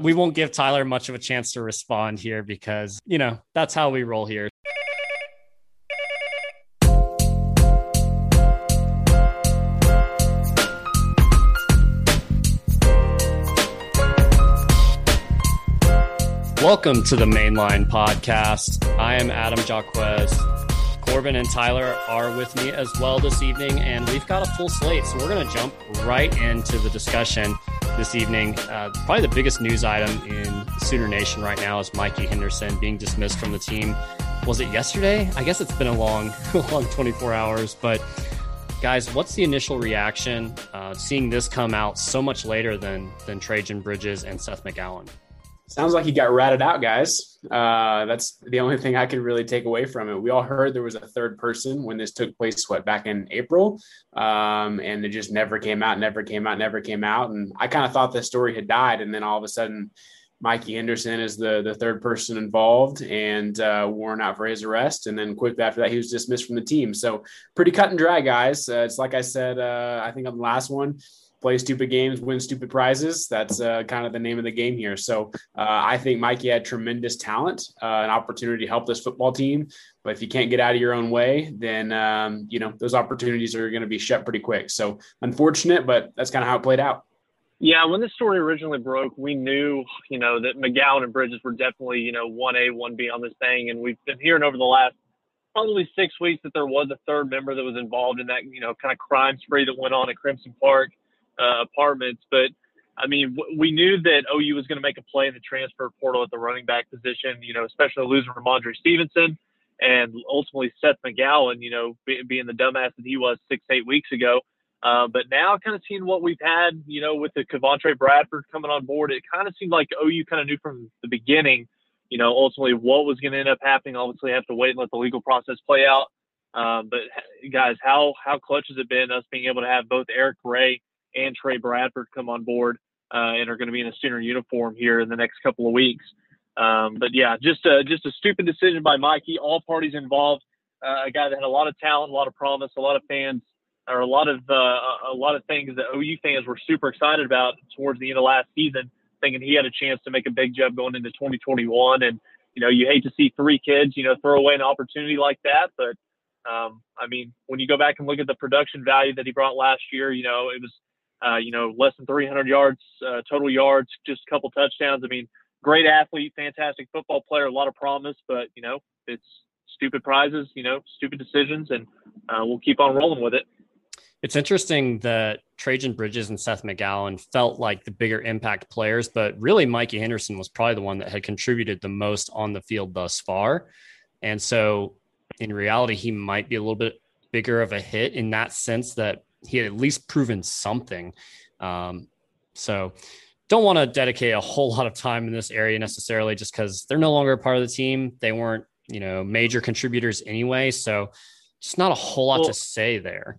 We won't give Tyler much of a chance to respond here because, you know, that's how we roll here. Welcome to the Mainline Podcast. I am Adam Jaquez. Corbin and Tyler are with me as well this evening, and we've got a full slate. So we're going to jump right into the discussion this evening. Uh, probably the biggest news item in Sooner Nation right now is Mikey Henderson being dismissed from the team. Was it yesterday? I guess it's been a long, long 24 hours, but guys, what's the initial reaction uh, seeing this come out so much later than than Trejan Bridges and Seth McGowan? Sounds like he got ratted out, guys. Uh, that's the only thing I could really take away from it. We all heard there was a third person when this took place, what, back in April? Um, and it just never came out, never came out, never came out. And I kind of thought the story had died. And then all of a sudden, Mikey Henderson is the, the third person involved and uh, out for his arrest. And then quickly after that, he was dismissed from the team. So pretty cut and dry, guys. Uh, it's like I said, uh, I think on the last one, play stupid games, win stupid prizes. That's uh, kind of the name of the game here. So uh, I think Mikey had tremendous talent, uh, an opportunity to help this football team. But if you can't get out of your own way, then um, you know those opportunities are going to be shut pretty quick. So unfortunate, but that's kind of how it played out. Yeah, when this story originally broke, we knew, you know, that McGowan and Bridges were definitely, you know, one A, one B on this thing, and we've been hearing over the last probably six weeks that there was a third member that was involved in that, you know, kind of crime spree that went on at Crimson Park uh, apartments. But I mean, w- we knew that OU was going to make a play in the transfer portal at the running back position. You know, especially losing Rhamondre Stevenson and ultimately Seth McGowan. You know, be- being the dumbass that he was six eight weeks ago. Uh, but now, kind of seeing what we've had, you know, with the Kevontre Bradford coming on board, it kind of seemed like OU kind of knew from the beginning, you know, ultimately what was going to end up happening. Obviously, have to wait and let the legal process play out. Um, but guys, how how clutch has it been us being able to have both Eric Gray and Trey Bradford come on board uh, and are going to be in a Sooner uniform here in the next couple of weeks. Um, but yeah, just a, just a stupid decision by Mikey. All parties involved. Uh, a guy that had a lot of talent, a lot of promise, a lot of fans, or a lot of uh, a lot of things that OU fans were super excited about towards the end of last season, thinking he had a chance to make a big jump going into 2021. And you know, you hate to see three kids, you know, throw away an opportunity like that. But um, I mean, when you go back and look at the production value that he brought last year, you know, it was uh, you know, less than 300 yards uh, total yards, just a couple touchdowns. I mean, great athlete, fantastic football player, a lot of promise, but you know, it's stupid prizes, you know, stupid decisions, and uh, we'll keep on rolling with it. It's interesting that Trejan Bridges and Seth McGowan felt like the bigger impact players, but really Mikey Henderson was probably the one that had contributed the most on the field thus far. And so in reality, he might be a little bit bigger of a hit in that sense that he had at least proven something. Um, so don't want to dedicate a whole lot of time in this area necessarily just because they're no longer a part of the team. They weren't, you know, major contributors anyway. So just not a whole lot well, to say there.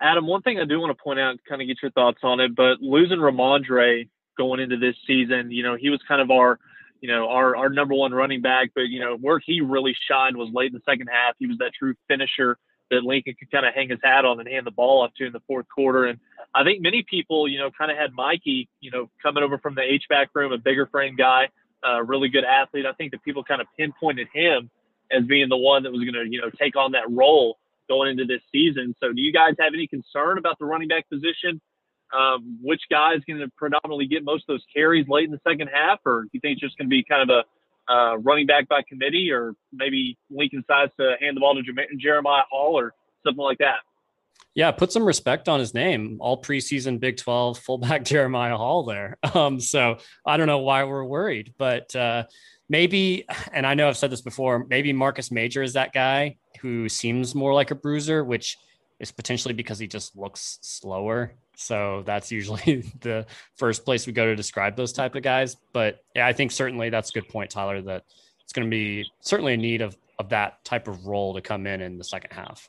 Adam, one thing I do want to point out, kind of get your thoughts on it, but losing Rhamondre going into this season, you know, he was kind of our, you know, our, our number one running back, but, you know, where he really shined was late in the second half. He was that true finisher that Lincoln could kind of hang his hat on and hand the ball off to in the fourth quarter. And I think many people, you know, kind of had Mikey, you know, coming over from the H-back room, a bigger frame guy, a uh, really good athlete. I think that people kind of pinpointed him as being the one that was going to, you know, take on that role going into this season. So do you guys have any concern about the running back position? Um, which guy is going to predominantly get most of those carries late in the second half, or do you think it's just going to be kind of a uh, running back by committee, or maybe Lincoln decides to hand the ball to Jeremiah Hall or something like that. Yeah, put some respect on his name. All preseason Big 12 fullback Jeremiah Hall there. Um, so I don't know why we're worried, but uh, maybe, and I know I've said this before, maybe Marcus Major is that guy who seems more like a bruiser, which is potentially because he just looks slower so that's usually the first place we go to describe those type of guys. But yeah, I think certainly that's a good point, Tyler, that it's going to be certainly a need of, of that type of role to come in in the second half.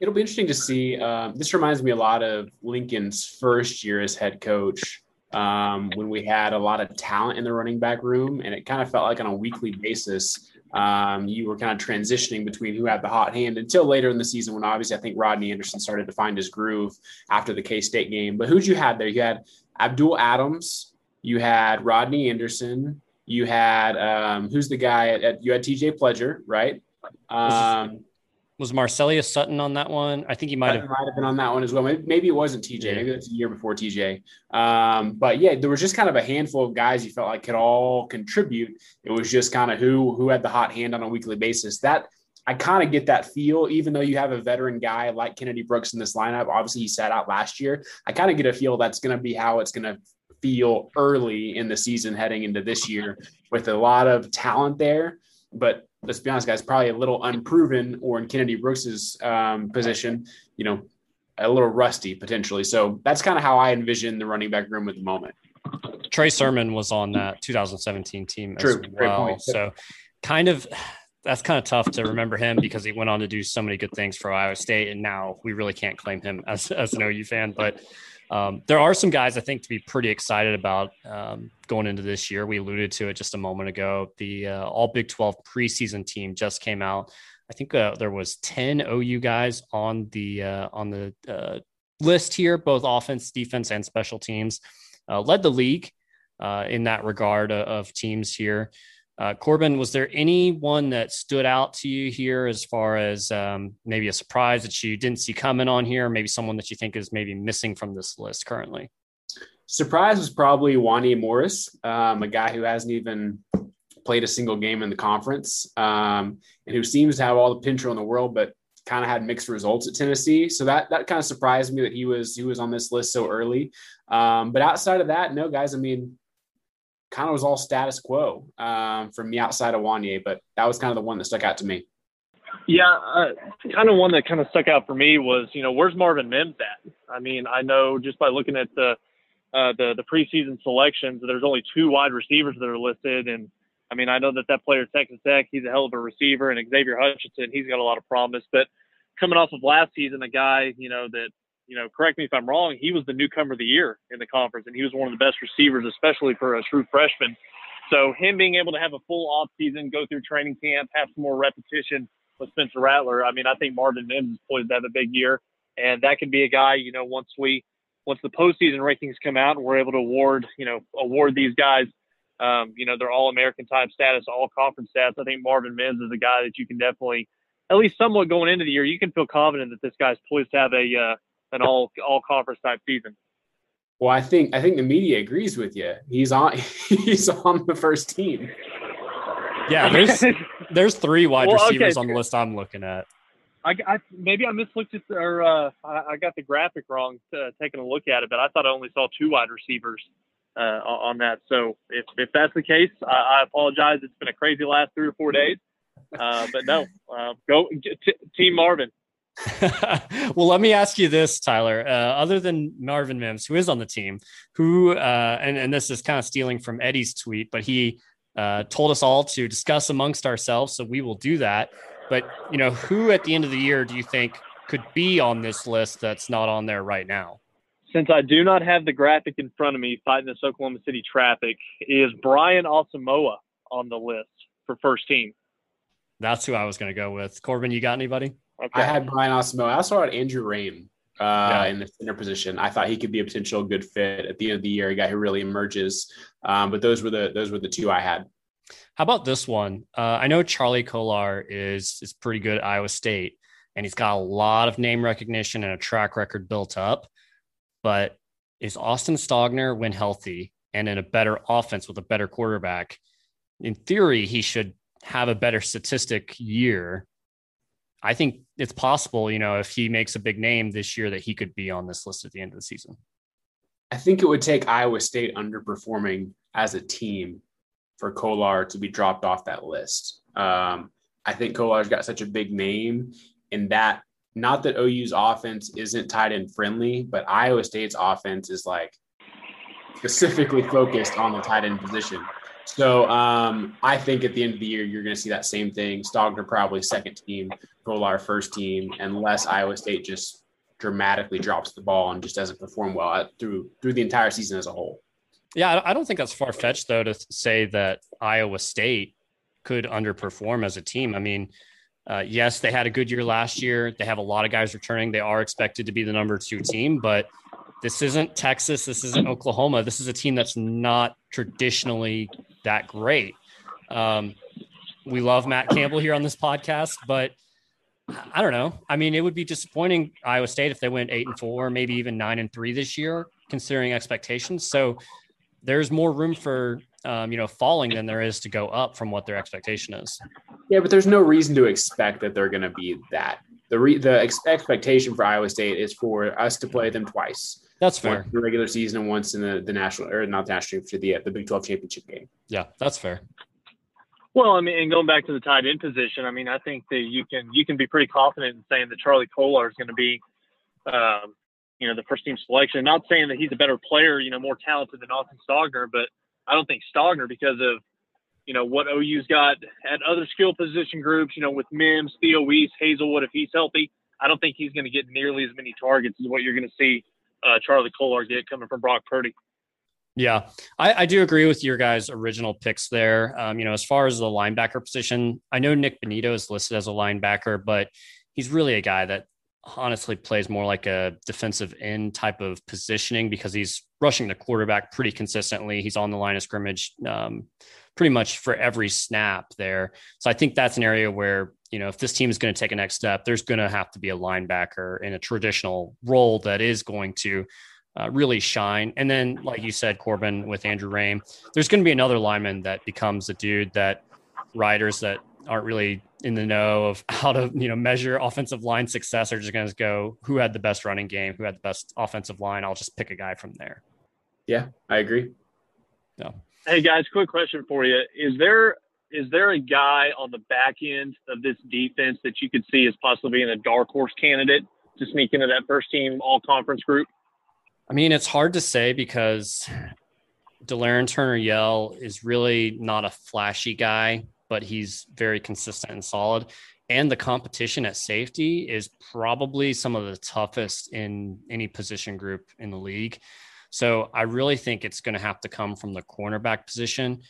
It'll be interesting to see. Um, this reminds me a lot of Lincoln's first year as head coach um, when we had a lot of talent in the running back room, and it kind of felt like on a weekly basis um, you were kind of transitioning between who had the hot hand until later in the season when obviously I think Rodney Anderson started to find his groove after the K State game. But who'd you had there? You had Abdul Adams, you had Rodney Anderson, you had um, who's the guy at, at you had TJ Pledger, right? Um, was Marcelius Sutton on that one? I think he might have might have been on that one as well. Maybe, it wasn't TJ. Yeah. Maybe it's a year before TJ. Um, but yeah, there was just kind of a handful of guys you felt like could all contribute. It was just kind of who who had the hot hand on a weekly basis. That I kind of get that feel, even though you have a veteran guy like Kennedy Brooks in this lineup. Obviously, he sat out last year. I kind of get a feel that's going to be how it's going to feel early in the season heading into this year with a lot of talent there. But let's be honest, guys, probably a little unproven, or in Kennedy Brooks's um, position, you know, a little rusty potentially. So that's kind of how I envision the running back room at the moment. Trey Sermon was on that 2017 team True. as well. So kind of that's kind of tough to remember him because he went on to do so many good things for Iowa State, and now we really can't claim him as, as an OU fan. But um, there are some guys I think to be pretty excited about um, going into this year. We alluded to it just a moment ago. The uh, All Big 12 preseason team just came out. I think uh, there was 10 OU guys on the uh, on the uh, list here, both offense, defense, and special teams. Uh, led the league uh, in that regard of teams here. Uh, Corbin, was there anyone that stood out to you here as far as um, maybe a surprise that you didn't see coming on here, maybe someone that you think is maybe missing from this list currently? Surprise was probably Wanya Morris, um, a guy who hasn't even played a single game in the conference um, and who seems to have all the potential in the world, but kind of had mixed results at Tennessee. So that that kind of surprised me that he was he was on this list so early. Um, but outside of that, no guys. I mean, kind of was all status quo um, from me outside of Wanya, but that was kind of the one that stuck out to me. Yeah, uh, kind of one that kind of stuck out for me was, you know, where's Marvin Mims at? I mean, I know just by looking at the uh, the the preseason selections, there's only two wide receivers that are listed, and I mean, I know that that player Texas Tech, he's a hell of a receiver, and Xavier Hutchinson, he's got a lot of promise. But coming off of last season, a guy, you know, that you know, correct me if I'm wrong, he was the newcomer of the year in the conference, and he was one of the best receivers, especially for a true freshman. So him being able to have a full off season, go through training camp, have some more repetition with Spencer Rattler, I mean, I think Marvin Mims is poised to have a big year, and that could be a guy, you know, once we once the postseason rankings come out and we're able to award, you know, award these guys, um, you know, they're all American type status, all conference stats. I think Marvin Mims is a guy that you can definitely, at least somewhat going into the year, you can feel confident that this guy's poised to have a uh, an all all conference type season. Well, I think I think the media agrees with you. He's on he's on the first team. Yeah, there's there's three wide well, receivers okay. on the list I'm looking at. I, I maybe I mislooked it or uh, I, I, got the graphic wrong. Uh, taking a look at it, but I thought I only saw two wide receivers uh, on that. So if if that's the case, I, I, apologize. It's been a crazy last three or four days. Uh, but no, uh, go t- Team Marvin. well, let me ask you this, Tyler. Uh, other than Marvin Mims, who is on the team, who uh, and and this is kind of stealing from Eddie's tweet, but he uh, told us all to discuss amongst ourselves, so we will do that. But you know, who at the end of the year do you think could be on this list that's not on there right now? Since I do not have the graphic in front of me, fighting this Oklahoma City traffic, is Brian Asamoah on the list for first team? That's who I was going to go with. Corbin, you got anybody? Okay. I had Brian Asamoah. I also had Andrew Raym uh, yeah. in the center position. I thought he could be a potential good fit at the end of the year, a guy who really emerges. Um, but those were the those were the two I had. How about this one? Uh, I know Charlie Kolar is is pretty good at Iowa State, and he's got a lot of name recognition and a track record built up. But is Austin Stogner, when healthy and in a better offense with a better quarterback, in theory, he should have a better statistic year I think it's possible, you know, if he makes a big name this year, that he could be on this list at the end of the season. I think it would take Iowa State underperforming as a team for Kolar to be dropped off that list. Um, I think Kolar's got such a big name in that not that OU's offense isn't tight end friendly, but Iowa State's offense is like specifically focused on the tight end position. So um, I think at the end of the year, you're going to see that same thing. Stogner probably second team, Kolar first team, unless Iowa State just dramatically drops the ball and just doesn't perform well through through the entire season as a whole. Yeah, I don't think that's far fetched though to say that Iowa State could underperform as a team. I mean, uh, yes, they had a good year last year. They have a lot of guys returning. They are expected to be the number two team, but this isn't Texas. This isn't Oklahoma. This is a team that's not traditionally that great. Um, we love Matt Campbell here on this podcast, but I don't know. I mean, it would be disappointing Iowa State if they went eight and four, maybe even nine and three this year, considering expectations. So there's more room for um, you know falling than there is to go up from what their expectation is. Yeah, but there's no reason to expect that they're going to be that. The re- the ex- expectation for Iowa State is for us to play them twice. That's fair. Once in the regular season and once in the, the national or not the national for the the Big Twelve championship game. Yeah, that's fair. Well, I mean, and going back to the tight end position, I mean, I think that you can you can be pretty confident in saying that Charlie Kolar is going to be, um, you know, the first team selection. Not saying that he's a better player, you know, more talented than Austin Stogner, but I don't think Stogner because of, you know, what OU's got at other skill position groups, you know, with Mims, Theo Wease, Haselwood, if he's healthy, I don't think he's going to get nearly as many targets as what you're going to see uh, Charlie Kolar get coming from Brock Purdy. Yeah, I, I, do agree with your guys' original picks there. Um, you know, as far as the linebacker position, I know Nick Bonitto is listed as a linebacker, but he's really a guy that honestly plays more like a defensive end type of positioning because he's rushing the quarterback pretty consistently. He's on the line of scrimmage um, pretty much for every snap there. So I think that's an area where, you know, if this team is going to take a next step, there's going to have to be a linebacker in a traditional role that is going to uh, really shine. And then, like you said, Corbin with Andrew Raym, there's going to be another lineman that becomes a dude that riders that aren't really in the know of how to you know measure offensive line success are just going to go who had the best running game, who had the best offensive line. I'll just pick a guy from there. Yeah, I agree. No. Hey guys, quick question for you: Is there is there a guy on the back end of this defense that you could see as possibly being a dark horse candidate to sneak into that first team all conference group? I mean, it's hard to say because Delarrin Turner Yell is really not a flashy guy, but he's very consistent and solid. And the competition at safety is probably some of the toughest in any position group in the league. So I really think it's going to have to come from the cornerback position.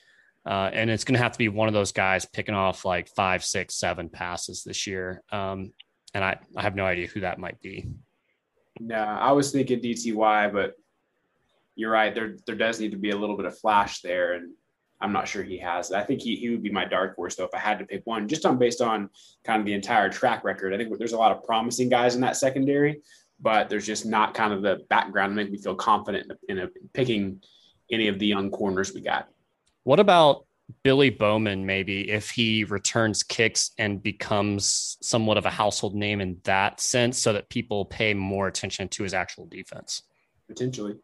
Uh, and it's going to have to be one of those guys picking off like five, six, seven passes this year. Um, and I, I have no idea who that might be. No, I was thinking DTY, but you're right. There there does need to be a little bit of flash there, and I'm not sure he has. I think he, he would be my dark horse though if I had to pick one, just on based on kind of the entire track record. I think there's a lot of promising guys in that secondary, but there's just not kind of the background to make me feel confident in, a, in a, picking any of the young corners we got. What about Billy Bowman, maybe if he returns kicks and becomes somewhat of a household name in that sense, so that people pay more attention to his actual defense. Potentially,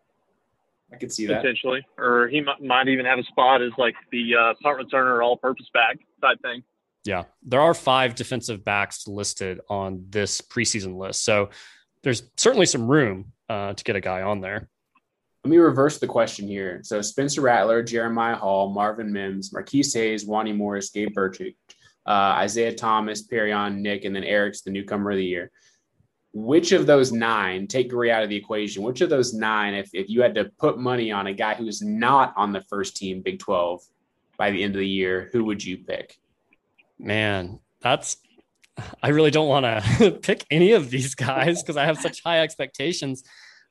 I could see that. Potentially, or he m- might even have a spot as like the uh, punt returner, all-purpose back type thing. Yeah, there are five defensive backs listed on this preseason list, so there's certainly some room uh, to get a guy on there let me reverse the question here. So Spencer Rattler, Jeremiah Hall, Marvin Mims, Marquis Hayes, Wanya Morris, Gabe Brkic, uh, Isaiah Thomas, Perrion, Nick, and then Eric's the newcomer of the year. Which of those nine, take Gray out of the equation, which of those nine, if, if you had to put money on a guy who's not on the first team Big 12 by the end of the year, who would you pick? Man, that's I really don't want to pick any of these guys because I have such high expectations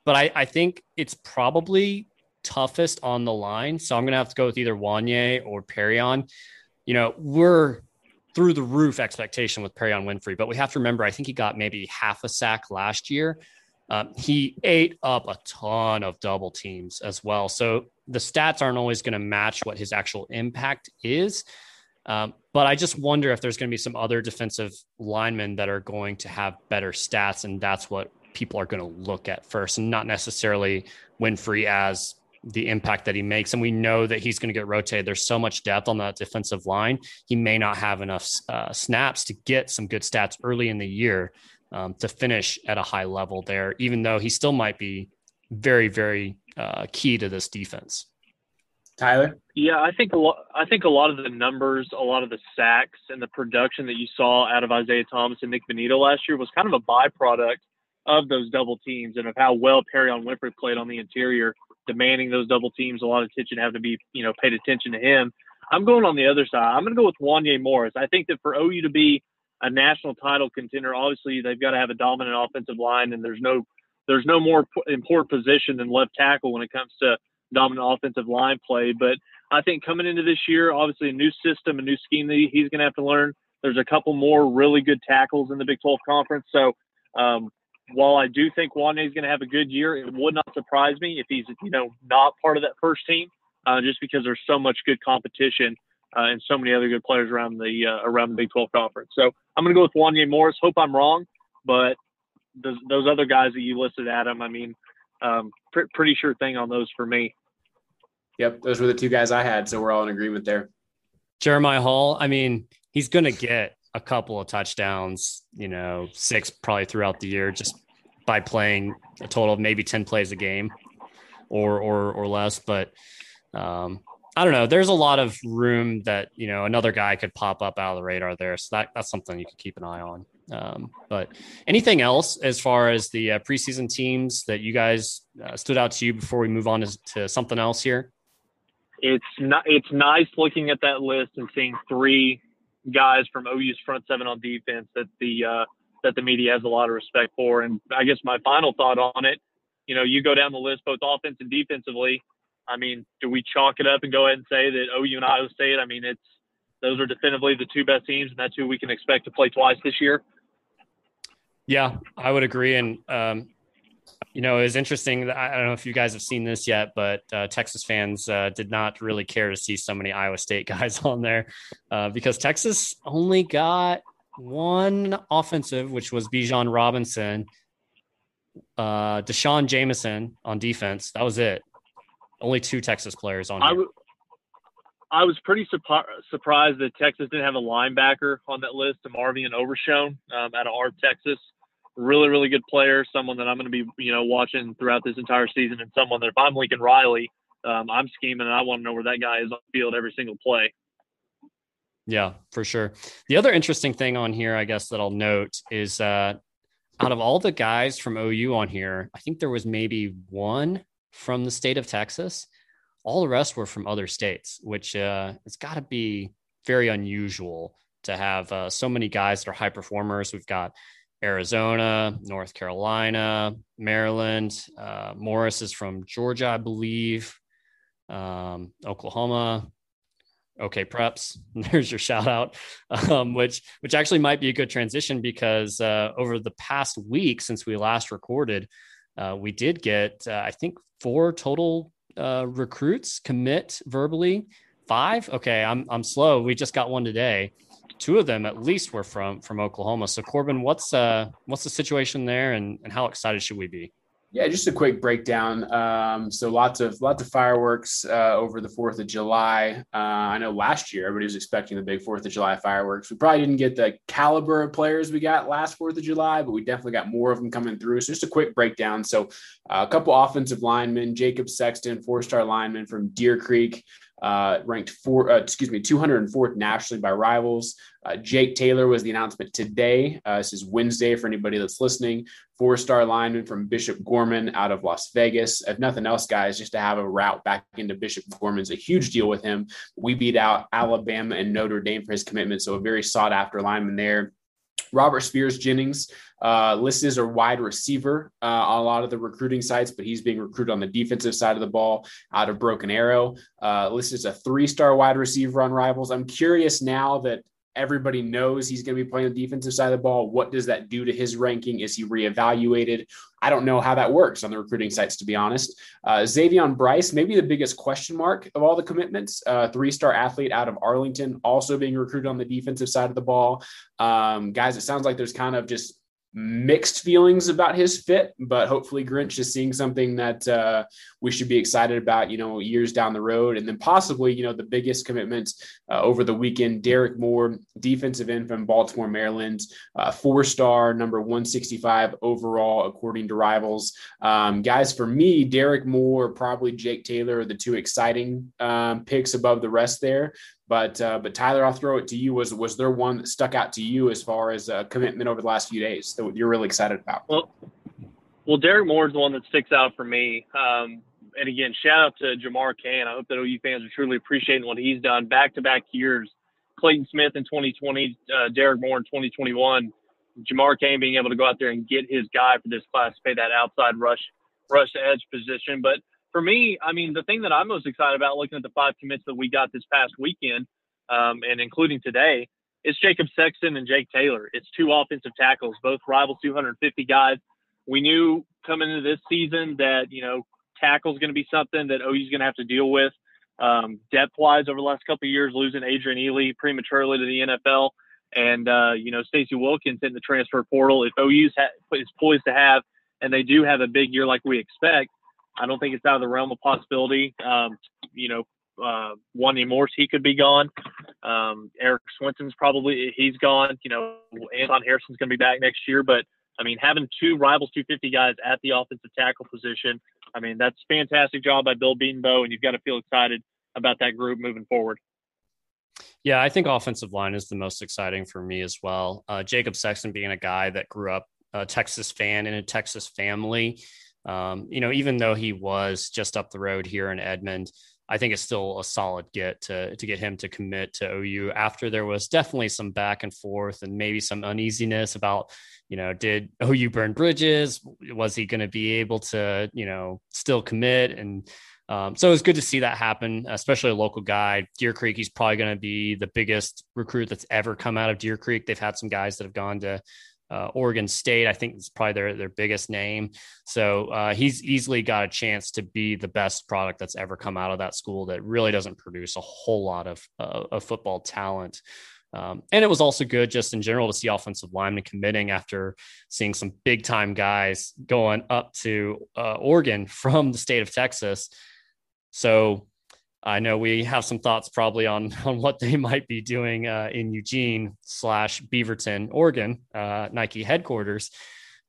but I, I think it's probably toughest on the line. So I'm going to have to go with either Wanya or Perrion. You know, we're through the roof expectation with Perrion Winfrey, but we have to remember, I think he got maybe half a sack last year. Um, he ate up a ton of double teams as well. So the stats aren't always going to match what his actual impact is. Um, but I just wonder if there's going to be some other defensive linemen that are going to have better stats, and that's what people are going to look at first and not necessarily Winfrey as the impact that he makes. And we know that he's going to get rotated. There's so much depth on that defensive line. He may not have enough uh, snaps to get some good stats early in the year um, to finish at a high level there, even though he still might be very, very uh, key to this defense. Tyler? Yeah, I think a lot. I think a lot of the numbers, a lot of the sacks, and the production that you saw out of Isaiah Thomas and Nick Bonitto last year was kind of a byproduct of those double teams and of how well Perrion Winfrey played on the interior, demanding those double teams. A lot of attention have to be, you know, paid attention to him. I'm going on the other side. I'm going to go with Wanya Morris. I think that for OU to be a national title contender, obviously they've got to have a dominant offensive line, and there's no there's no more important position than left tackle when it comes to dominant offensive line play. But I think coming into this year, obviously a new system, a new scheme that he's going to have to learn. There's a couple more really good tackles in the Big 12 conference. So um, while I do think Wanya is going to have a good year, it would not surprise me if he's you know not part of that first team, uh, just because there's so much good competition uh, and so many other good players around the uh, around the Big 12 conference. So I'm going to go with Wanya Morris. Hope I'm wrong, but those, those other guys that you listed, Adam, I mean, um, pr- pretty sure thing on those for me. Yep, those were the two guys I had, so we're all in agreement there. Jeremiah Hall, I mean, he's going to get a couple of touchdowns, you know, six probably throughout the year just by playing a total of maybe 10 plays a game or or or less, but um I don't know. There's a lot of room that you know another guy could pop up out of the radar there, so that that's something you could keep an eye on. Um, but anything else as far as the uh, preseason teams that you guys uh, stood out to you before we move on to, to, something else here? It's not. It's nice looking at that list and seeing three guys from OU's front seven on defense that the uh, that the media has a lot of respect for. And I guess my final thought on it, you know, you go down the list both offense and defensively. I mean, do we chalk it up and go ahead and say that OU and Iowa State? I mean, it's those are definitively the two best teams, and that's who we can expect to play twice this year. Yeah, I would agree. And, um, you know, it was interesting. I don't know if you guys have seen this yet, but uh, Texas fans uh, did not really care to see so many Iowa State guys on there uh, because Texas only got one offensive, which was Bijan Robinson, uh, D'Shawn Jamison on defense. That was it. Only two Texas players on. I, w- I was pretty surprised that Texas didn't have a linebacker on that list. Marvion Overshown um, out of Arp, Texas. Really, really good player. Someone that I'm going to be, you know, watching throughout this entire season, and someone that if I'm Lincoln Riley, um, I'm scheming and I want to know where that guy is on the field every single play. Yeah, for sure. The other interesting thing on here, I guess, that I'll note is uh, out of all the guys from OU on here, I think there was maybe one from the state of Texas. All the rest were from other states, which uh, it's got to be very unusual to have uh, so many guys that are high performers. We've got Arizona, North Carolina, Maryland. Uh, Morris is from Georgia, I believe. Um, Oklahoma. Okay, preps. There's your shout out, um, which which actually might be a good transition because uh, over the past week since we last recorded, uh, we did get uh, I think four total uh, recruits commit verbally. Five. Okay, I'm I'm slow. We just got one today. Two of them at least were from from Oklahoma. So Corbin, what's uh what's the situation there, and and how excited should we be? Yeah, just a quick breakdown. Um, so lots of lots of fireworks uh, over the Fourth of July. Uh, I know last year everybody was expecting the big Fourth of July fireworks. We probably didn't get the caliber of players we got last Fourth of July, but we definitely got more of them coming through. So just a quick breakdown. So uh, a couple offensive linemen: Jacob Sexton, four-star lineman from Deer Creek uh, ranked four, uh, excuse me, 204th nationally by rivals. Uh, Jake Taylor was the announcement today. Uh, this is Wednesday for anybody that's listening. Four star lineman from Bishop Gorman out of Las Vegas. If nothing else, guys, just to have a route back into Bishop Gorman is a huge deal with him. We beat out Alabama and Notre Dame for his commitment. So a very sought after lineman there. Robert Spears Jennings uh, listed as a wide receiver uh, on a lot of the recruiting sites, but he's being recruited on the defensive side of the ball out of Broken Arrow. Uh, listed as a three star wide receiver on Rivals. I'm curious now that everybody knows he's going to be playing the defensive side of the ball. What does that do to his ranking? Is he reevaluated? I don't know how that works on the recruiting sites, to be honest. Uh, Xavion Bryce, maybe the biggest question mark of all the commitments, uh, three star athlete out of Arlington, also being recruited on the defensive side of the ball. Um, guys, it sounds like there's kind of just mixed feelings about his fit, but hopefully Grinch is seeing something that uh, we should be excited about, you know, years down the road. And then possibly, you know, the biggest commitment uh, over the weekend, Derrick Moore, defensive end from Baltimore, Maryland, uh, four star, number 165 overall, according to rivals. Um, guys, for me, Derrick Moore, probably Jake Taylor are the two exciting um, picks above the rest there. But uh, but Tyler, I'll throw it to you. Was was there one that stuck out to you as far as a commitment over the last few days that you're really excited about? Well, well, Derrick Moore is the one that sticks out for me. Um, and again, shout out to Jamar Cain. I hope that OU fans are truly appreciating what he's done back to back years. Clayton Smith in 2020, uh, Derrick Moore in 2021. Jamar Cain being able to go out there and get his guy for this class, pay that outside rush rush edge position. But for me, I mean, the thing that I'm most excited about looking at the five commits that we got this past weekend, um, and including today, is Jacob Sexton and Jake Taylor. It's two offensive tackles, both rival 250 guys. We knew coming into this season that you know tackle is going to be something that OU's going to have to deal with. Um, depth wise, over the last couple of years, losing Adrian Ealy prematurely to the NFL, and uh, you know Stacey Wilkins in the transfer portal. If OU ha- is poised to have, and they do have a big year like we expect, I don't think it's out of the realm of possibility. Um, you know, uh, Wanya Morris, he could be gone. Um, Erik Swenson's probably he's gone. You know, Anton Harrison's going to be back next year, but I mean, having two rivals 250 guys at the offensive tackle position, I mean, that's fantastic job by Bill Bedenbaugh, and you've got to feel excited about that group moving forward. Yeah, I think offensive line is the most exciting for me as well. Uh, Jacob Sexton being a guy that grew up a Texas fan in a Texas family. Um, you know, even though he was just up the road here in Edmond, I think it's still a solid get to to get him to commit to OU after there was definitely some back and forth and maybe some uneasiness about, you know, did OU burn bridges? Was he going to be able to, you know, still commit? And um, so was good to see that happen, especially a local guy. Deer Creek, he's probably going to be the biggest recruit that's ever come out of Deer Creek. They've had some guys that have gone to uh, Oregon State. I think it's probably their their biggest name. So uh, he's easily got a chance to be the best product that's ever come out of that school. That really doesn't produce a whole lot of uh, of football talent. Um, and it was also good just in general to see offensive linemen committing after seeing some big time guys going up to uh, Oregon from the state of Texas. So I know we have some thoughts probably on on what they might be doing uh, in Eugene slash Beaverton, Oregon, uh, Nike headquarters.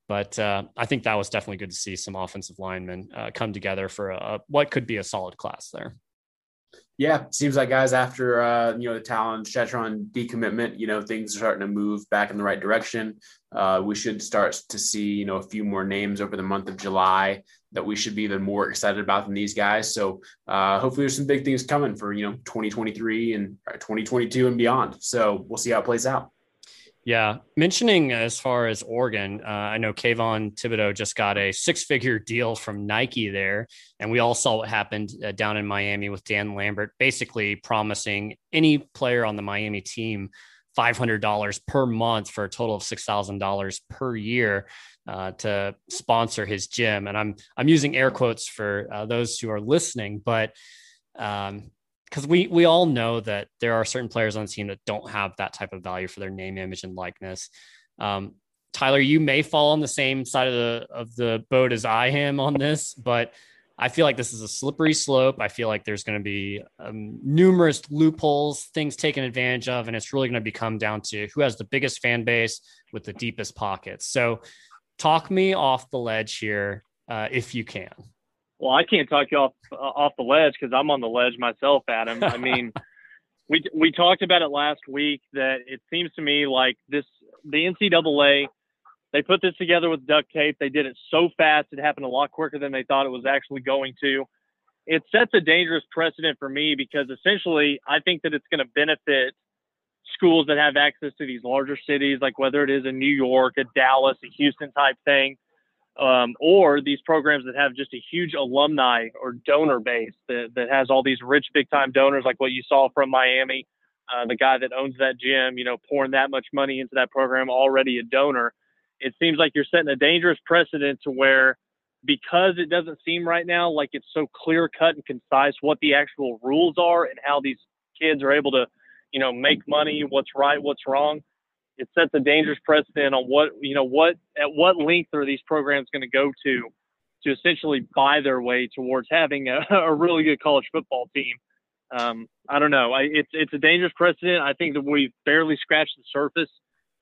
But uh, I think that was definitely good to see some offensive linemen uh, come together for a, what could be a solid class there. Yeah, seems like guys after uh, you know the Talyn Shettron decommitment, you know things are starting to move back in the right direction. Uh, we should start to see you know a few more names over the month of July that we should be even more excited about than these guys. So uh, hopefully there's some big things coming for you know 2023 and 2022 and beyond. So we'll see how it plays out. Yeah, mentioning as far as Oregon, uh, I know Kayvon Thibodeaux just got a six-figure deal from Nike there, and we all saw what happened uh, down in Miami with Dan Lambert, basically promising any player on the Miami team $500 per month for a total of $6,000 per year uh, to sponsor his gym. And I'm I'm using air quotes for uh, those who are listening, but um, because we we all know that there are certain players on the team that don't have that type of value for their name, image, and likeness. Um, Tyler, you may fall on the same side of the of the boat as I am on this, but I feel like this is a slippery slope. I feel like there's going to be um, numerous loopholes, things taken advantage of, and it's really going to become down to who has the biggest fan base with the deepest pockets. So, talk me off the ledge here uh, if you can. Well, I can't talk you off uh, off the ledge because I'm on the ledge myself, Adam. I mean, we we talked about it last week that it seems to me like this the NCAA they put this together with duct tape. They did it so fast; it happened a lot quicker than they thought it was actually going to. It sets a dangerous precedent for me because essentially, I think that it's going to benefit schools that have access to these larger cities, like whether it is a New York, a Dallas, a Houston type thing, um, or these programs that have just a huge alumni or donor base that, that has all these rich big time donors, like what you saw from Miami. Uh, the guy that owns that gym, you know, pouring that much money into that program, already a donor. It seems like you're setting a dangerous precedent to where, because it doesn't seem right now like it's so clear cut and concise what the actual rules are and how these kids are able to you know, make money, what's right, what's wrong. It sets a dangerous precedent on what, you know, what, at what length are these programs going to go to to essentially buy their way towards having a, a really good college football team. Um, I don't know. I, it's, it's a dangerous precedent. I think that we've barely scratched the surface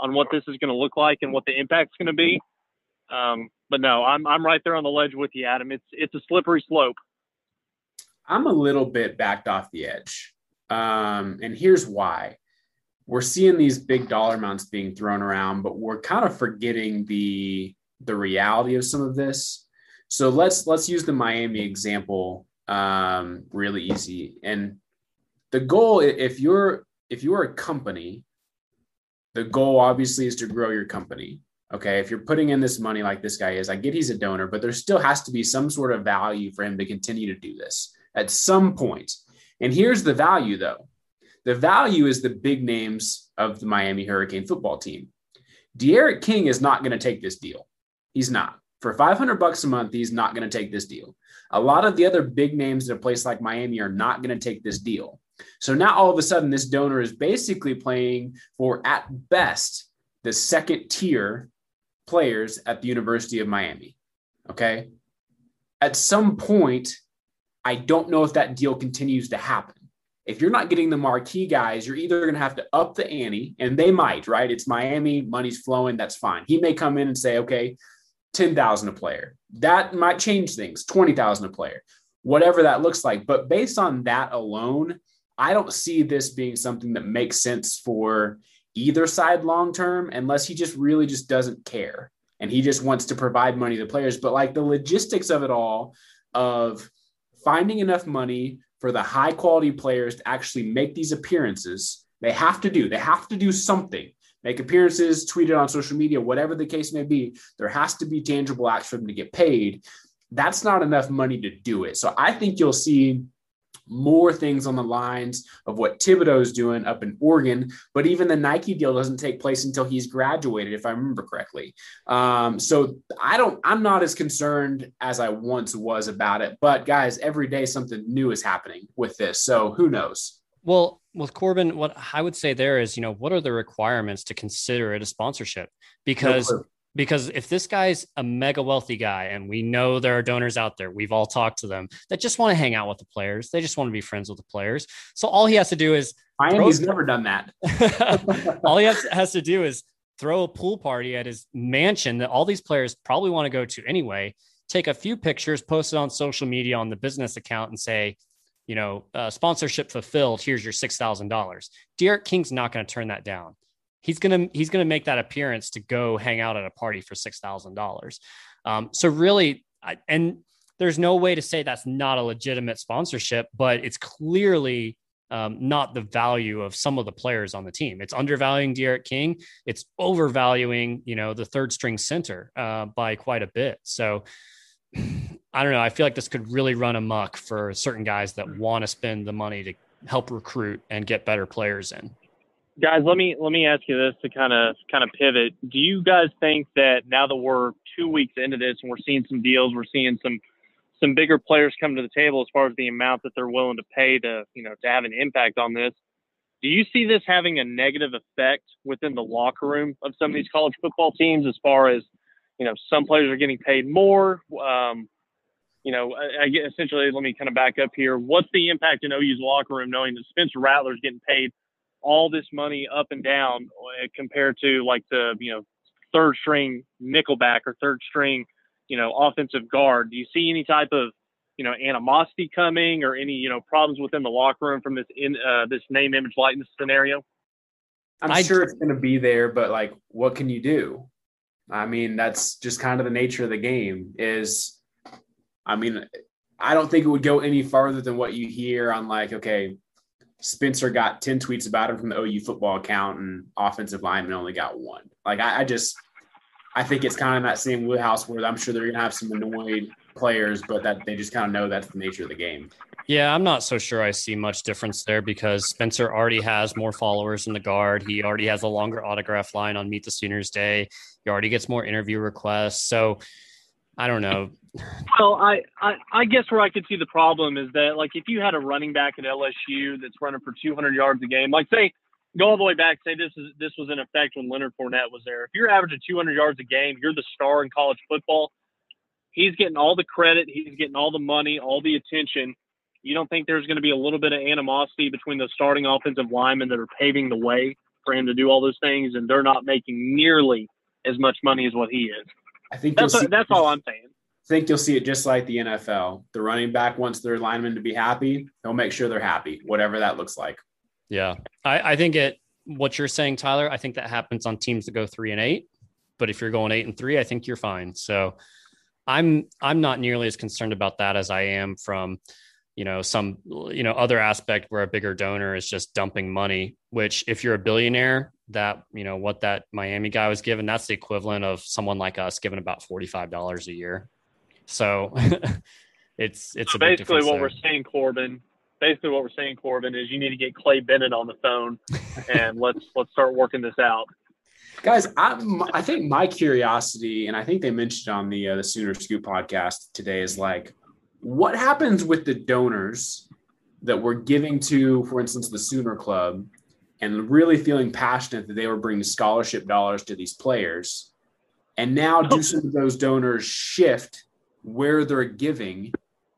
on what this is going to look like and what the impact's going to be. Um, but no, I'm, I'm right there on the ledge with you, Adam. It's, it's a slippery slope. I'm a little bit backed off the edge. Um, and here's why we're seeing these big dollar amounts being thrown around, but we're kind of forgetting the the reality of some of this. So let's let's use the Miami example um, really easy. And the goal, if you're if you're a company the goal obviously is to grow your company. Okay. If you're putting in this money like this guy is, I get he's a donor, but there still has to be some sort of value for him to continue to do this at some point. And here's the value though the value is the big names of the Miami Hurricane football team. D'Eriq King is not going to take this deal. He's not. For 500 bucks a month, he's not going to take this deal. A lot of the other big names at a place like Miami are not going to take this deal. So now all of a sudden, this donor is basically playing for, at best, the second tier players at the University of Miami. Okay. At some point, I don't know if that deal continues to happen. If you're not getting the marquee guys, you're either going to have to up the ante, and they might, right? It's Miami, money's flowing, that's fine. He may come in and say, okay, 10,000 a player. That might change things, 20,000 a player, whatever that looks like. But based on that alone, I don't see this being something that makes sense for either side long term unless he just really just doesn't care and he just wants to provide money to players. But like the logistics of it all, of finding enough money for the high quality players to actually make these appearances, they have to do. They have to do something make appearances, tweet it on social media, whatever the case may be. There has to be tangible acts for them to get paid. That's not enough money to do it. So I think you'll see more things on the lines of what Thibodeaux's doing up in Oregon. But even the Nike deal doesn't take place until he's graduated, if I remember correctly. Um, so I don't, I'm not as concerned as I once was about it. But guys, every day something new is happening with this. So who knows? Well, with Corbin, what I would say there is, you know, what are the requirements to consider it a sponsorship? Because no because if this guy's a mega wealthy guy and we know there are donors out there we've all talked to them that just want to hang out with the players they just want to be friends with the players so all he has to do is miami's never done that all he has, has to do is throw a pool party at his mansion that all these players probably want to go to anyway take a few pictures post it on social media on the business account and say you know, uh, sponsorship fulfilled. Here's your six thousand dollars. D'Eriq King's not going to turn that down. He's gonna he's gonna make that appearance to go hang out at a party for six thousand um, dollars. So really, I, and there's no way to say that's not a legitimate sponsorship, but it's clearly um, not the value of some of the players on the team. It's undervaluing D'Eriq King. It's overvaluing, you know, the third string center uh, by quite a bit. So I don't know. I feel like this could really run amok for certain guys that want to spend the money to help recruit and get better players in. Guys, let me let me ask you this to kind of kind of pivot. Do you guys think that now that we're two weeks into this and we're seeing some deals, we're seeing some some bigger players come to the table as far as the amount that they're willing to pay to you know to have an impact on this? Do you see this having a negative effect within the locker room of some of these college football teams as far as you know some players are getting paid more? Um, you know, I, I essentially, let me kind of back up here. What's the impact in OU's locker room knowing that Spencer Rattler's getting paid all this money up and down uh, compared to like the, you know, third string nickelback or third string, you know, offensive guard? Do you see any type of, you know, animosity coming or any, you know, problems within the locker room from this in uh, this name, image, likeness scenario? I'm I, sure it's going to be there, but like, what can you do? I mean, that's just kind of the nature of the game. Is I mean, I don't think it would go any farther than what you hear on like, okay, Spencer got 10 tweets about him from the OU football account and offensive lineman only got one. Like, I, I just, I think it's kind of that same wheelhouse where I'm sure they're going to have some annoyed players, but that they just kind of know that's the nature of the game. Yeah, I'm not so sure I see much difference there because Spencer already has more followers in the guard. He already has a longer autograph line on Meet the Sooners Day. He already gets more interview requests. So I don't know. Well, I, I, I guess where I could see the problem is that like if you had a running back at LSU that's running for 200 yards a game, like say go all the way back, say this is this was in effect when Leonard Fournette was there. If you're averaging 200 yards a game, you're the star in college football. He's getting all the credit, he's getting all the money, all the attention. You don't think there's going to be a little bit of animosity between the starting offensive linemen that are paving the way for him to do all those things, and they're not making nearly as much money as what he is. I think that's, see, that's all I'm saying. I think you'll see it just like the NFL. The running back wants their linemen to be happy. They'll make sure they're happy, whatever that looks like. Yeah. I, I think it, what you're saying, Tyler, I think that happens on teams that go three and eight. But if you're going eight and three, I think you're fine. So I'm, I'm not nearly as concerned about that as I am from, you know, some, you know, other aspect where a bigger donor is just dumping money, which if you're a billionaire, that you know what that Miami guy was given. That's the equivalent of someone like us giving about forty five dollars a year. So it's it's so basically what there. we're saying, Corbin. Basically, what we're saying, Corbin, is you need to get Clay Bennett on the phone, and let's let's start working this out. Guys, I, I think my curiosity, and I think they mentioned on the uh, the Sooner Scoop podcast today, is like, what happens with the donors that we're giving to, for instance, the Sooner Club, and really feeling passionate that they were bringing scholarship dollars to these players, and now do oh. some of those donors shift where they're giving,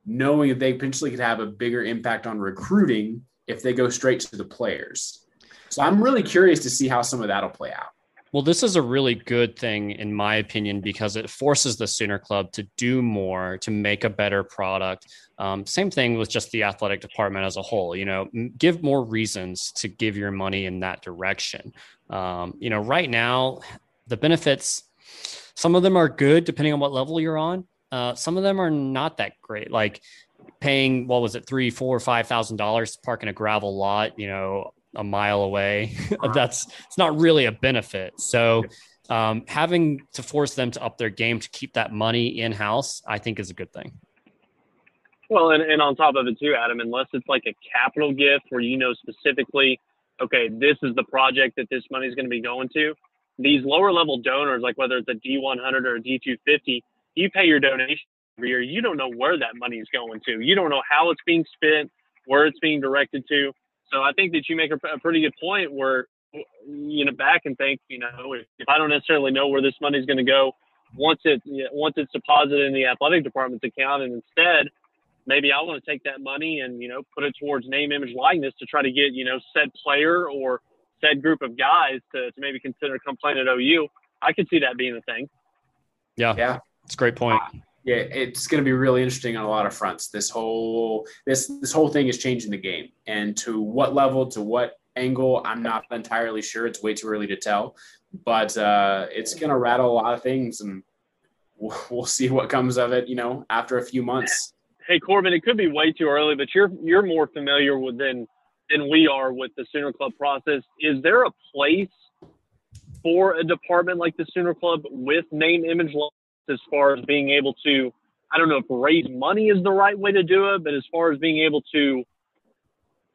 knowing that they potentially could have a bigger impact on recruiting if they go straight to the players. So I'm really curious to see how some of that'll play out. Well, this is a really good thing, in my opinion, because it forces the Sooner Club to do more to make a better product. Um, same thing with just the athletic department as a whole. You know, give more reasons to give your money in that direction. Um, you know, right now, the benefits, some of them are good depending on what level you're on. Uh, some of them are not that great. Like paying, what was it, three, four, five thousand dollars to park in a gravel lot. You know, a mile away. That's it's not really a benefit. So um, having to force them to up their game to keep that money in house, I think is a good thing. Well, and, and on top of it too, Adam, unless it's like a capital gift where you know specifically, okay, this is the project that this money is going to be going to. These lower level donors, like whether it's a D100 or a D250, you pay your donation every year. You don't know where that money is going to. You don't know how it's being spent, where it's being directed to. So I think that you make a, a pretty good point where you know back and think, you know, if, if I don't necessarily know where this money is going to go, once it you know, once it's deposited in the athletic department's account, and instead maybe I want to take that money and you know put it towards name, image, likeness to try to get you know said player or said group of guys to, to maybe consider come playing at OU. I could see that being a thing. Yeah, yeah, it's a great point. Ah. Yeah, it's going to be really interesting on a lot of fronts. This whole this this whole thing is changing the game, and to what level, to what angle, I'm not entirely sure. It's way too early to tell, but uh, it's going to rattle a lot of things, and we'll, we'll see what comes of it. You know, after a few months. Hey Corbin, it could be way too early, but you're you're more familiar with than than we are with the Sooner Club process. Is there a place for a department like the Sooner Club with name, image, as far as being able to, I don't know if raise money is the right way to do it, but as far as being able to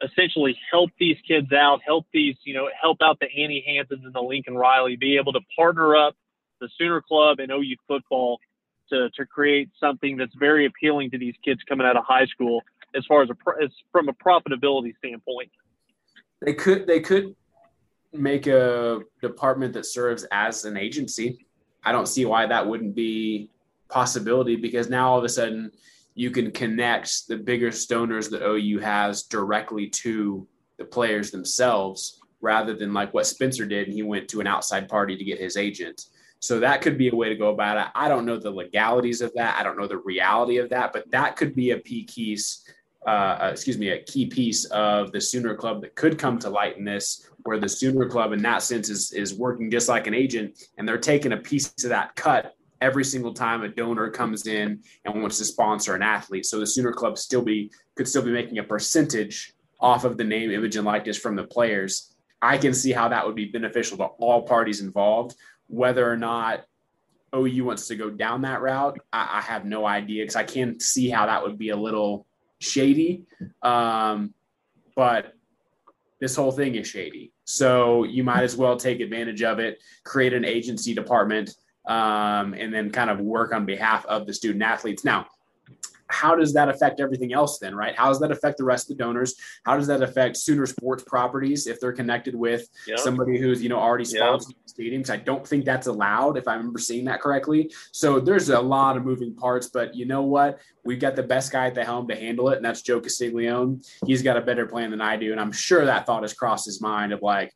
essentially help these kids out, help these, you know, help out the Annie Hansons and the Lincoln Riley, be able to partner up the Sooner Club and OU football to, to create something that's very appealing to these kids coming out of high school as far as, a, as from a profitability standpoint. They could, they could make a department that serves as an agency I don't see why that wouldn't be possibility because now all of a sudden you can connect the bigger stoners that OU has directly to the players themselves rather than like what Spencer did and he went to an outside party to get his agent. So that could be a way to go about it. I don't know the legalities of that. I don't know the reality of that, but that could be a piece, uh, uh, excuse me, a key piece of the Sooner Club that could come to light in this where the Sooner Club, in that sense, is is working just like an agent, and they're taking a piece of that cut every single time a donor comes in and wants to sponsor an athlete. So the Sooner Club still be could still be making a percentage off of the name, image, and likeness from the players. I can see how that would be beneficial to all parties involved. Whether or not OU wants to go down that route, I, I have no idea because I can see how that would be a little shady. Um, but this whole thing is shady. So you might as well take advantage of it, create an agency department, um, and then kind of work on behalf of the student athletes. Now, how does that affect everything else then, right? How does that affect the rest of the donors? How does that affect Sooner Sports properties if they're connected with yep. somebody who's, you know, already sponsored yep. stadiums? I don't think that's allowed if I remember seeing that correctly. So there's a lot of moving parts, but you know what? We've got the best guy at the helm to handle it, and that's Joe Castiglione. He's got a better plan than I do. And I'm sure that thought has crossed his mind of like,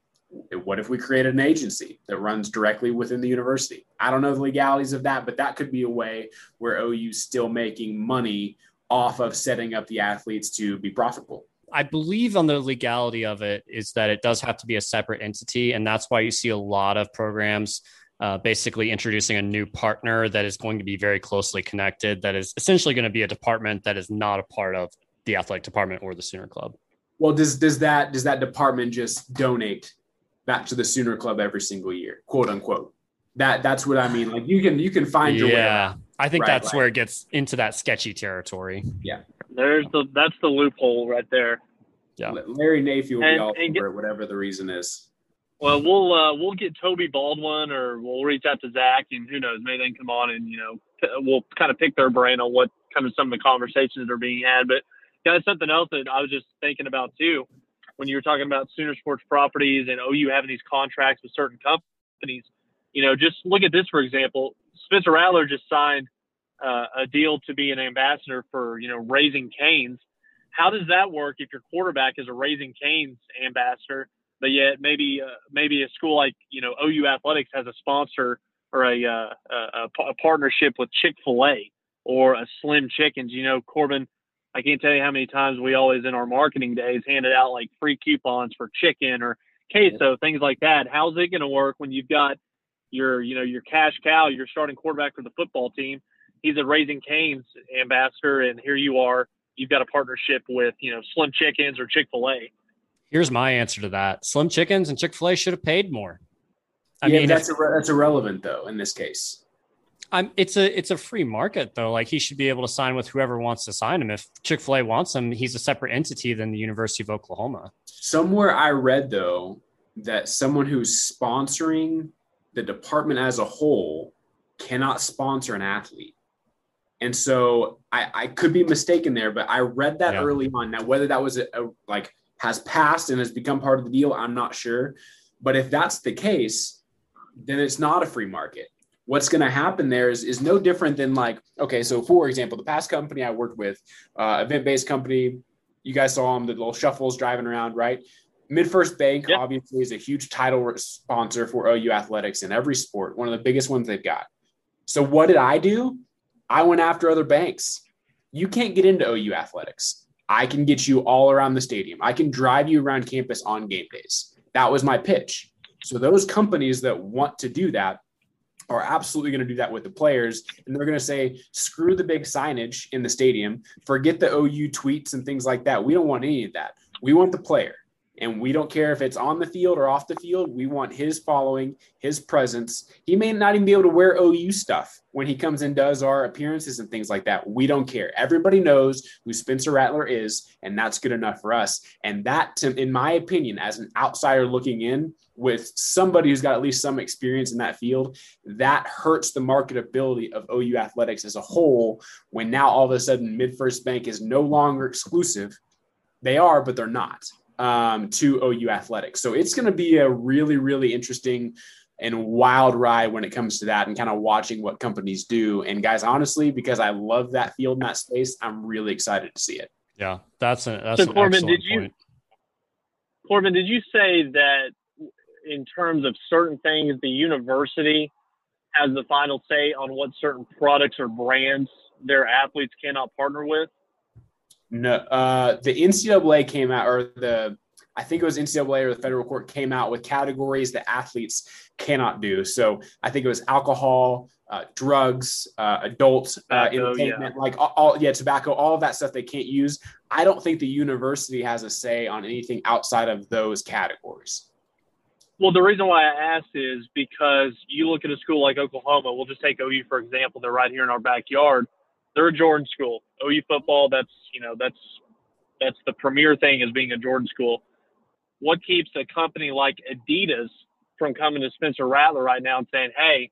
what if we created an agency that runs directly within the university? I don't know the legalities of that, but that could be a way where OU's still making money off of setting up the athletes to be profitable. I believe on the legality of it is that it does have to be a separate entity. And that's why you see a lot of programs uh, basically introducing a new partner that is going to be very closely connected, that is essentially going to be a department that is not a part of the athletic department or the Sooner Club. Well, does does that does that department just donate back to the Sooner Club every single year, quote unquote. That that's what I mean. Like you can you can find your way. yeah. way. I think Right, that's like- where it gets into that sketchy territory. Yeah, there's the that's the loophole right there. Yeah. Larry Naifeh will be And- all over it, whatever the reason is. Well, we'll uh, we'll get Toby Baldwin, or we'll reach out to Zach, and who knows, maybe they can come on and you know p- we'll kind of pick their brain on what kind of some of the conversations that are being had. But guys, something else that I was just thinking about too, when you were talking about Sooner Sports Properties and OU having these contracts with certain companies, you know, just look at this for example. Spencer Rattler just signed uh, a deal to be an ambassador for you know Raising Canes. How does that work if your quarterback is a Raising Canes ambassador? but yet maybe uh, maybe a school like you know OU Athletics has a sponsor or a uh, a, a partnership with Chick Fil A or a Slim Chickens. You know, Corbin, I can't tell you how many times we always in our marketing days handed out like free coupons for chicken or queso, things like that. How's it going to work when you've got your you know your cash cow, your starting quarterback for the football team? He's a Raising Canes ambassador, and here you are. You've got a partnership with you know Slim Chickens or Chick Fil A. Here's my answer to that: Slim Chickens and Chick Fil A should have paid more. I yeah, mean, that's if- irre- that's irrelevant though in this case. I'm, it's a it's a free market though. Like he should be able to sign with whoever wants to sign him. If Chick Fil A wants him, he's a separate entity than the University of Oklahoma. Somewhere I read though that someone who's sponsoring the department as a whole cannot sponsor an athlete. And so I, I could be mistaken there, but I read that Yeah. early on. Now, whether that was a, a- like has passed and has become part of the deal, I'm not sure. But if that's the case, then it's not a free market. What's going to happen there is, is no different than like, okay, so for example, the past company I worked with, uh, event based company, you guys saw them, the little shuffles driving around, right? MidFirst Bank Yep. obviously is a huge title sponsor for OU athletics in every sport, one of the biggest ones they've got. So what did I do? I went after other banks. You can't get into OU athletics. I can get you all around the stadium. I can drive you around campus on game days. That was my pitch. So those companies that want to do that are absolutely going to do that with the players and they're going to say screw the big signage in the stadium. Forget the ou tweets and things like that. We don't want any of that. We want the player and we don't care if it's on the field or off the field. We want his following his presence. He may not even be able to wear ou stuff when he comes and does our appearances and things like that. We don't care. Everybody knows who spencer rattler is and that's good enough for us. And that to, in my opinion as an outsider looking in with somebody who's got at least some experience in that field that hurts the marketability of OU athletics as a whole when now all of a sudden MidFirst Bank is no longer exclusive. They are, but they're not um, to OU athletics. So it's going to be a really, really interesting and wild ride when it comes to that and kind of watching what companies do. And guys, honestly, because I love that field and that space, I'm really excited to see it. Yeah, that's a that's So, an Corbin, excellent did you- point. Corbin, did you say that in terms of certain things, the university has the final say on what certain products or brands their athletes cannot partner with? No, uh, the NCAA came out, or the I think it was NCAA or the federal court came out with categories that athletes cannot do. So I think it was alcohol, uh, drugs, uh, adult uh, Tobacco, entertainment, like all, all, yeah, tobacco, all of that stuff they can't use. I don't think the university has a say on anything outside of those categories. Well, the reason why I asked is because you look at a school like Oklahoma. We'll just take OU for example. They're right here in our backyard. They're a Jordan school. OU football. That's you know that's that's the premier thing is being a Jordan school. What keeps a company like Adidas from coming to Spencer Rattler right now and saying, "Hey,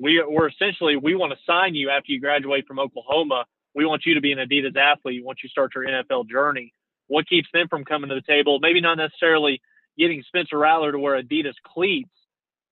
we we're essentially we want to sign you after you graduate from Oklahoma. We want you to be an Adidas athlete once you start your NFL journey." What keeps them from coming to the table? Maybe not necessarily getting Spencer Rattler to wear Adidas cleats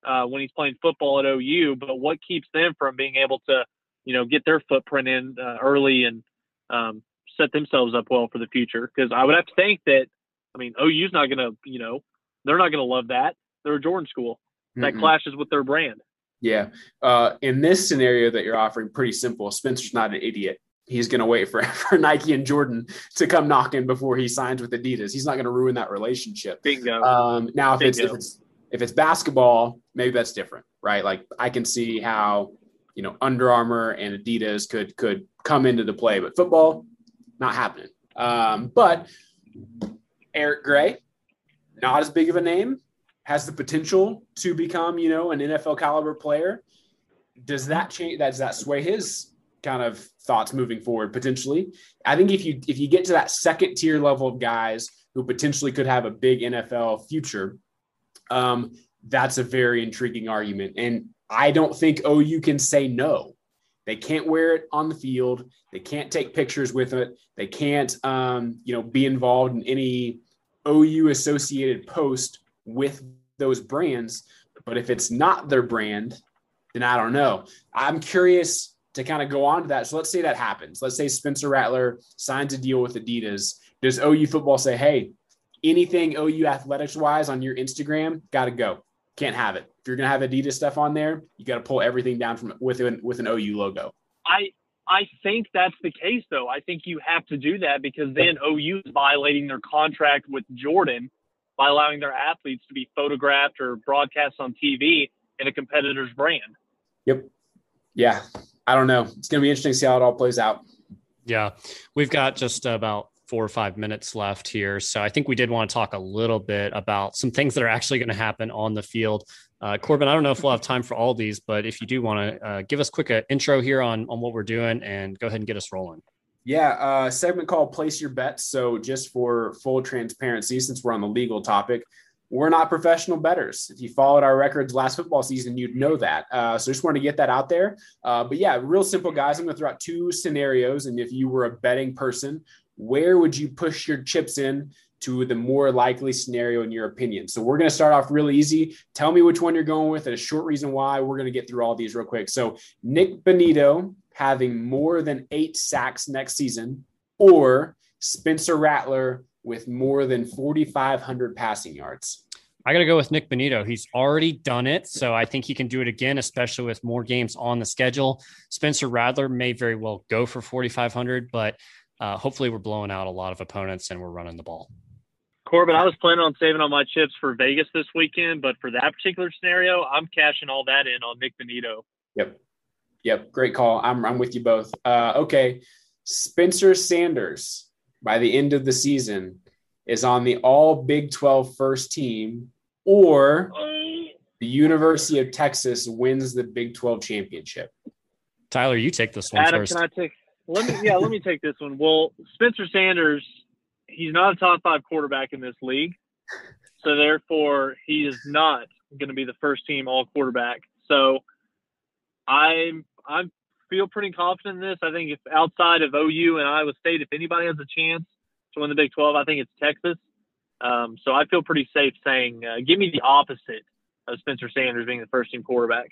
uh, when he's playing football at OU, but what keeps them from being able to, you know, get their footprint in uh, early and um, set themselves up well for the future? Because I would have to think that, I mean, OU's not going to, you know, they're not going to love that. They're a Jordan school. That Mm-mm. clashes with their brand. Yeah. Uh, in this scenario that you're offering, pretty simple. Spencer's not an idiot. He's going to wait for, for Nike and Jordan to come knocking before he signs with Adidas. He's not going to ruin that relationship. Bingo. Um, now, if it's, if it's if it's basketball, maybe that's different, right? Like I can see how you know Under Armour and Adidas could could come into the play, but football, not happening. Um, but Eric Gray, not as big of a name, has the potential to become, you know, an NFL caliber player. Does that change? Does that sway his kind of thoughts moving forward potentially? I think if you if you get to that second tier level of guys who potentially could have a big NFL future, um, that's a very intriguing argument. And I don't think OU can say no. They can't wear it on the field. They can't take pictures with it. They can't, um, you know, be involved in any OU associated post with those brands. But if it's not their brand, then I don't know. I'm curious to kind of go on to that. So let's say that happens. Let's say Spencer Rattler signs a deal with Adidas. Does OU football say, hey, anything OU athletics wise on your Instagram, got to go. Can't have it. If you're going to have Adidas stuff on there, you got to pull everything down from with an, with an OU logo. I I think that's the case, though. I think you have to do that because then OU is violating their contract with Jordan by allowing their athletes to be photographed or broadcast on TV in a competitor's brand. Yep. Yeah. I don't know. It's going to be interesting to see how it all plays out. Yeah. We've got just about four or five minutes left here. So I think we did want to talk a little bit about some things that are actually going to happen on the field. Uh, Corbin, I don't know if we'll have time for all these, but if you do want to uh, give us quick uh, intro here on, on what we're doing and go ahead and get us rolling. Yeah, uh, segment called Place Your Bets. So, just for full transparency, since we're on the legal topic, we're not professional betters. If you followed our records last football season, you'd know that. Uh, so, just wanted to get that out there. Uh, but yeah, real simple, guys. I'm going to throw out two scenarios. And if you were a betting person, where would you push your chips in to the more likely scenario in your opinion? So, we're going to start off really easy. Tell me which one you're going with and a short reason why. We're going to get through all these real quick. So, Nick Bonitto having more than eight sacks next season, or Spencer Rattler with more than 4,500 passing yards? I got to go with Nick Bonitto. He's already done it. So I think he can do it again, especially with more games on the schedule. Spencer Rattler may very well go for 4,500, but uh, hopefully we're blowing out a lot of opponents and we're running the ball. Corbin, I was planning on saving all my chips for Vegas this weekend, but for that particular scenario, I'm cashing all that in on Nick Bonitto. Yep. Yep, great call. I'm I'm with you both. Uh, okay, Spencer Sanders by the end of the season is on the All Big 12 first team, or the University of Texas wins the Big 12 championship. Tyler, you take this one Adam, first. Can I take? Let me. Yeah, let me take this one. Well, Spencer Sanders, he's not a top five quarterback in this league, so therefore he is not going to be the first team All quarterback. So I'm I feel pretty confident in this. I think if outside of OU and Iowa State, if anybody has a chance to win the Big 12, I think it's Texas. Um, so I feel pretty safe saying, uh, give me the opposite of Spencer Sanders being the first team quarterback.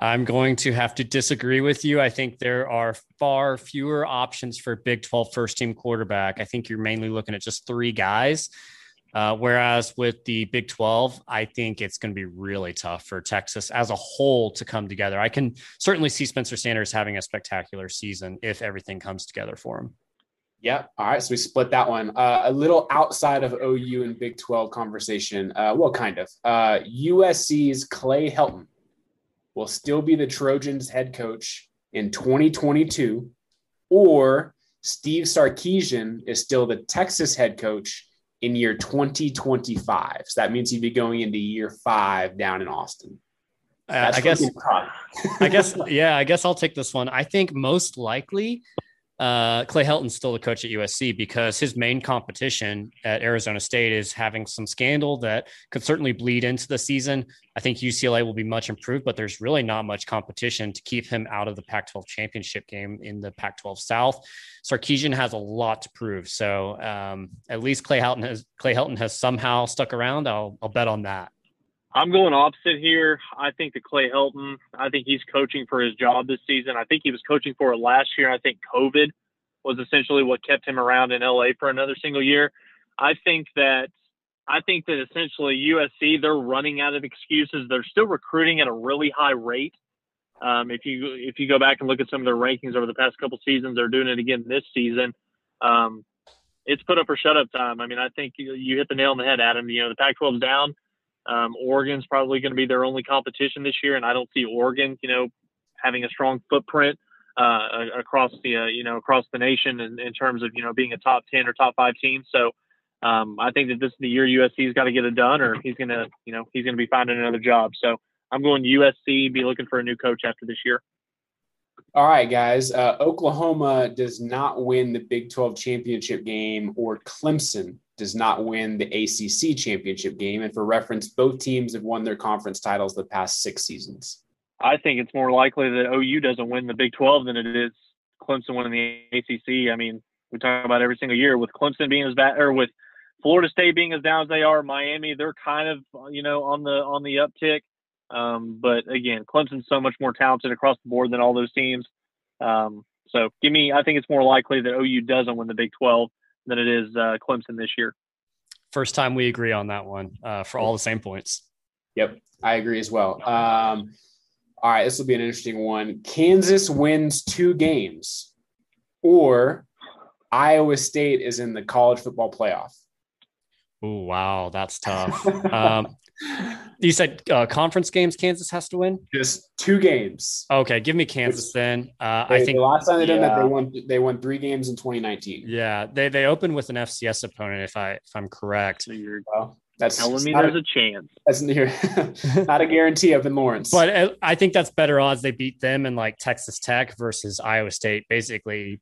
I'm going to have to disagree with you. I think there are far fewer options for Big 12 first team quarterback. I think you're mainly looking at just three guys. Uh, whereas with the Big 12, I think it's going to be really tough for Texas as a whole to come together. I can certainly see Spencer Sanders having a spectacular season if everything comes together for him. Yeah. All right. So we split that one. Uh, a little outside of OU and Big 12 conversation. Uh, well, kind of. Uh, USC's Clay Helton will still be the Trojans head coach in 2022, or Steve Sarkisian is still the Texas head coach in year 2025. So that means he'd be going into year five down in Austin. Uh, I guess, I guess, yeah, I guess I'll take this one. I think most likely uh, Clay Helton's still the coach at USC because his main competition at Arizona State is having some scandal that could certainly bleed into the season. I think UCLA will be much improved, but there's really not much competition to keep him out of the Pac 12 championship game in the Pac 12 South. Sarkisian has a lot to prove. So um, at least Clay Helton has Clay Helton has somehow stuck around. I'll, I'll bet on that. I'm going opposite here. I think that Clay Helton, I think he's coaching for his job this season. I think he was coaching for it last year. I think COVID was essentially what kept him around in LA for another single year. I think that I think that essentially USC they're running out of excuses. They're still recruiting at a really high rate. Um, if you if you go back and look at some of their rankings over the past couple seasons, they're doing it again this season. Um, it's put up or shut up time. I mean, I think you, you hit the nail on the head, Adam. You know, the Pac-12's down. Um, Oregon's probably going to be their only competition this year, and I don't see Oregon, you know, having a strong footprint uh, across the uh, you know across the nation in, in, terms of you know being a top ten or top five team. So um, I think that this is the year USC's got to get it done, or he's gonna, you know, he's gonna be finding another job. So I'm going USC. Be looking for a new coach after this year. All right, guys. Uh, Oklahoma does not win the Big 12 championship game, or Clemson does not win the ACC championship game. And for reference, both teams have won their conference titles the past six seasons. I think it's more likely that OU doesn't win the Big 12 than it is Clemson winning the ACC. I mean, we talk about every single year with Clemson being as bad, or with Florida State being as down as they are, Miami, they're kind of you know on the on the uptick. Um, but again, Clemson's so much more talented across the board than all those teams. Um, so give me, I think it's more likely that OU doesn't win the Big 12 than it is uh, Clemson this year. First time we agree on that one uh, for all the same points. Yep, I agree as well. Um, all right, this will be an interesting one. Kansas wins two games, or Iowa State is in the college football playoff. Oh wow, that's tough. um, you said uh, conference games Kansas has to win. Just two games. Okay, give me Kansas then. Uh, they, I think the last time they did that, they won. They won three games in 2019. Yeah, they they opened with an FCS opponent, if I if I'm correct. Well, that's telling me there's a, a, chance. That's near, not a guarantee up in Lawrence. But uh, I think that's better odds. They beat them in like Texas Tech versus Iowa State. Basically,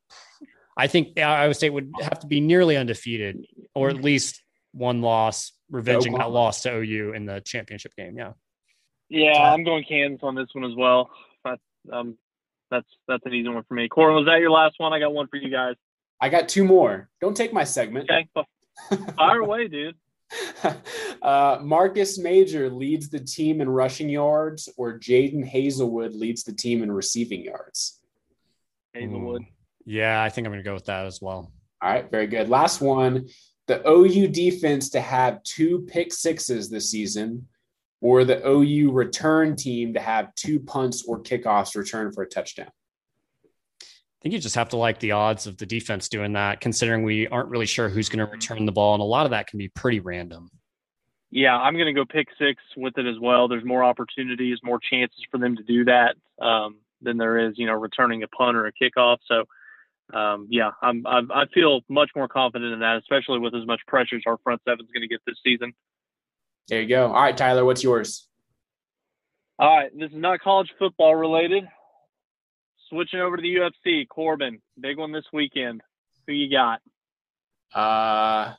I think Iowa State would have to be nearly undefeated, or at least one loss, revenging that loss to OU in the championship game. Yeah. Yeah, I'm going Kansas on this one as well. That's um, that's that's an easy one for me. Corbin, was that your last one? I got one for you guys. I got two more. Don't take my segment. Okay, fire away, dude. Uh, Marcus Major leads the team in rushing yards, or Jadon Haselwood leads the team in receiving yards. Haselwood. Ooh. Yeah, I think I'm going to go with that as well. All right, very good. Last one the OU defense to have two pick sixes this season, or the OU return team to have two punts or kickoffs return for a touchdown? I think you just have to like the odds of the defense doing that, considering we aren't really sure who's going to return the ball. And a lot of that can be pretty random. Yeah, I'm going to go pick six with it as well. There's more opportunities, more chances for them to do that um, than there is, you know, returning a punt or a kickoff. So um, yeah, I'm, I'm, i feel much more confident in that, especially with as much pressure as our front seven is going to get this season. There you go. All right, Tyler, what's yours? All right, this is not college football related. Switching over to the UFC, Corbin, big one this weekend. Who you got? Uh,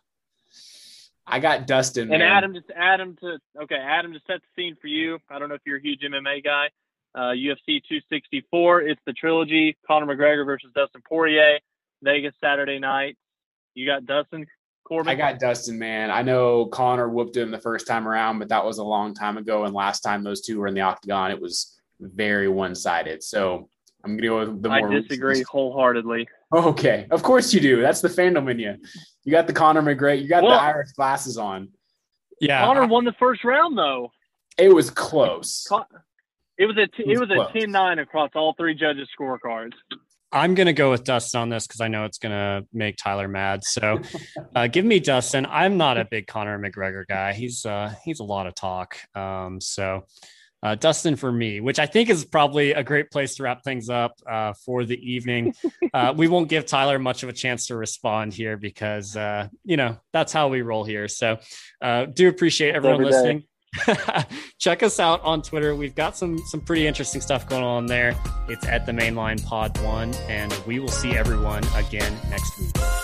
I got Dustin. And man. Adam, just Adam to okay, Adam to set the scene for you. I don't know if you're a huge MMA guy uh, UFC 264. It's the trilogy: Conor McGregor versus Dustin Poirier, Vegas Saturday night. You got Dustin Corbin. I got Dustin, man. I know Conor whooped him the first time around, but that was a long time ago. And last time those two were in the octagon, it was very one-sided. So I'm gonna go with the more. I disagree wholeheartedly. Okay, of course you do. That's the fandom in you. You got the Conor McGregor. You got well, the Irish glasses on. Yeah, Conor won the first round though. It was close. Con- it was a t- it was, it was a 10-9 across all three judges' scorecards. I'm gonna go with Dustin on this because I know it's gonna make Tyler mad. So, uh, give me Dustin. I'm not a big Conor McGregor guy. He's uh, he's a lot of talk. Um, so, uh, Dustin for me, which I think is probably a great place to wrap things up uh, for the evening. Uh, we won't give Tyler much of a chance to respond here because uh, you know that's how we roll here. So, uh, do appreciate everyone Every listening. Check us out on Twitter. We've got some some pretty interesting stuff going on there. It's at the Mainline Pod One, and we will see everyone again next week.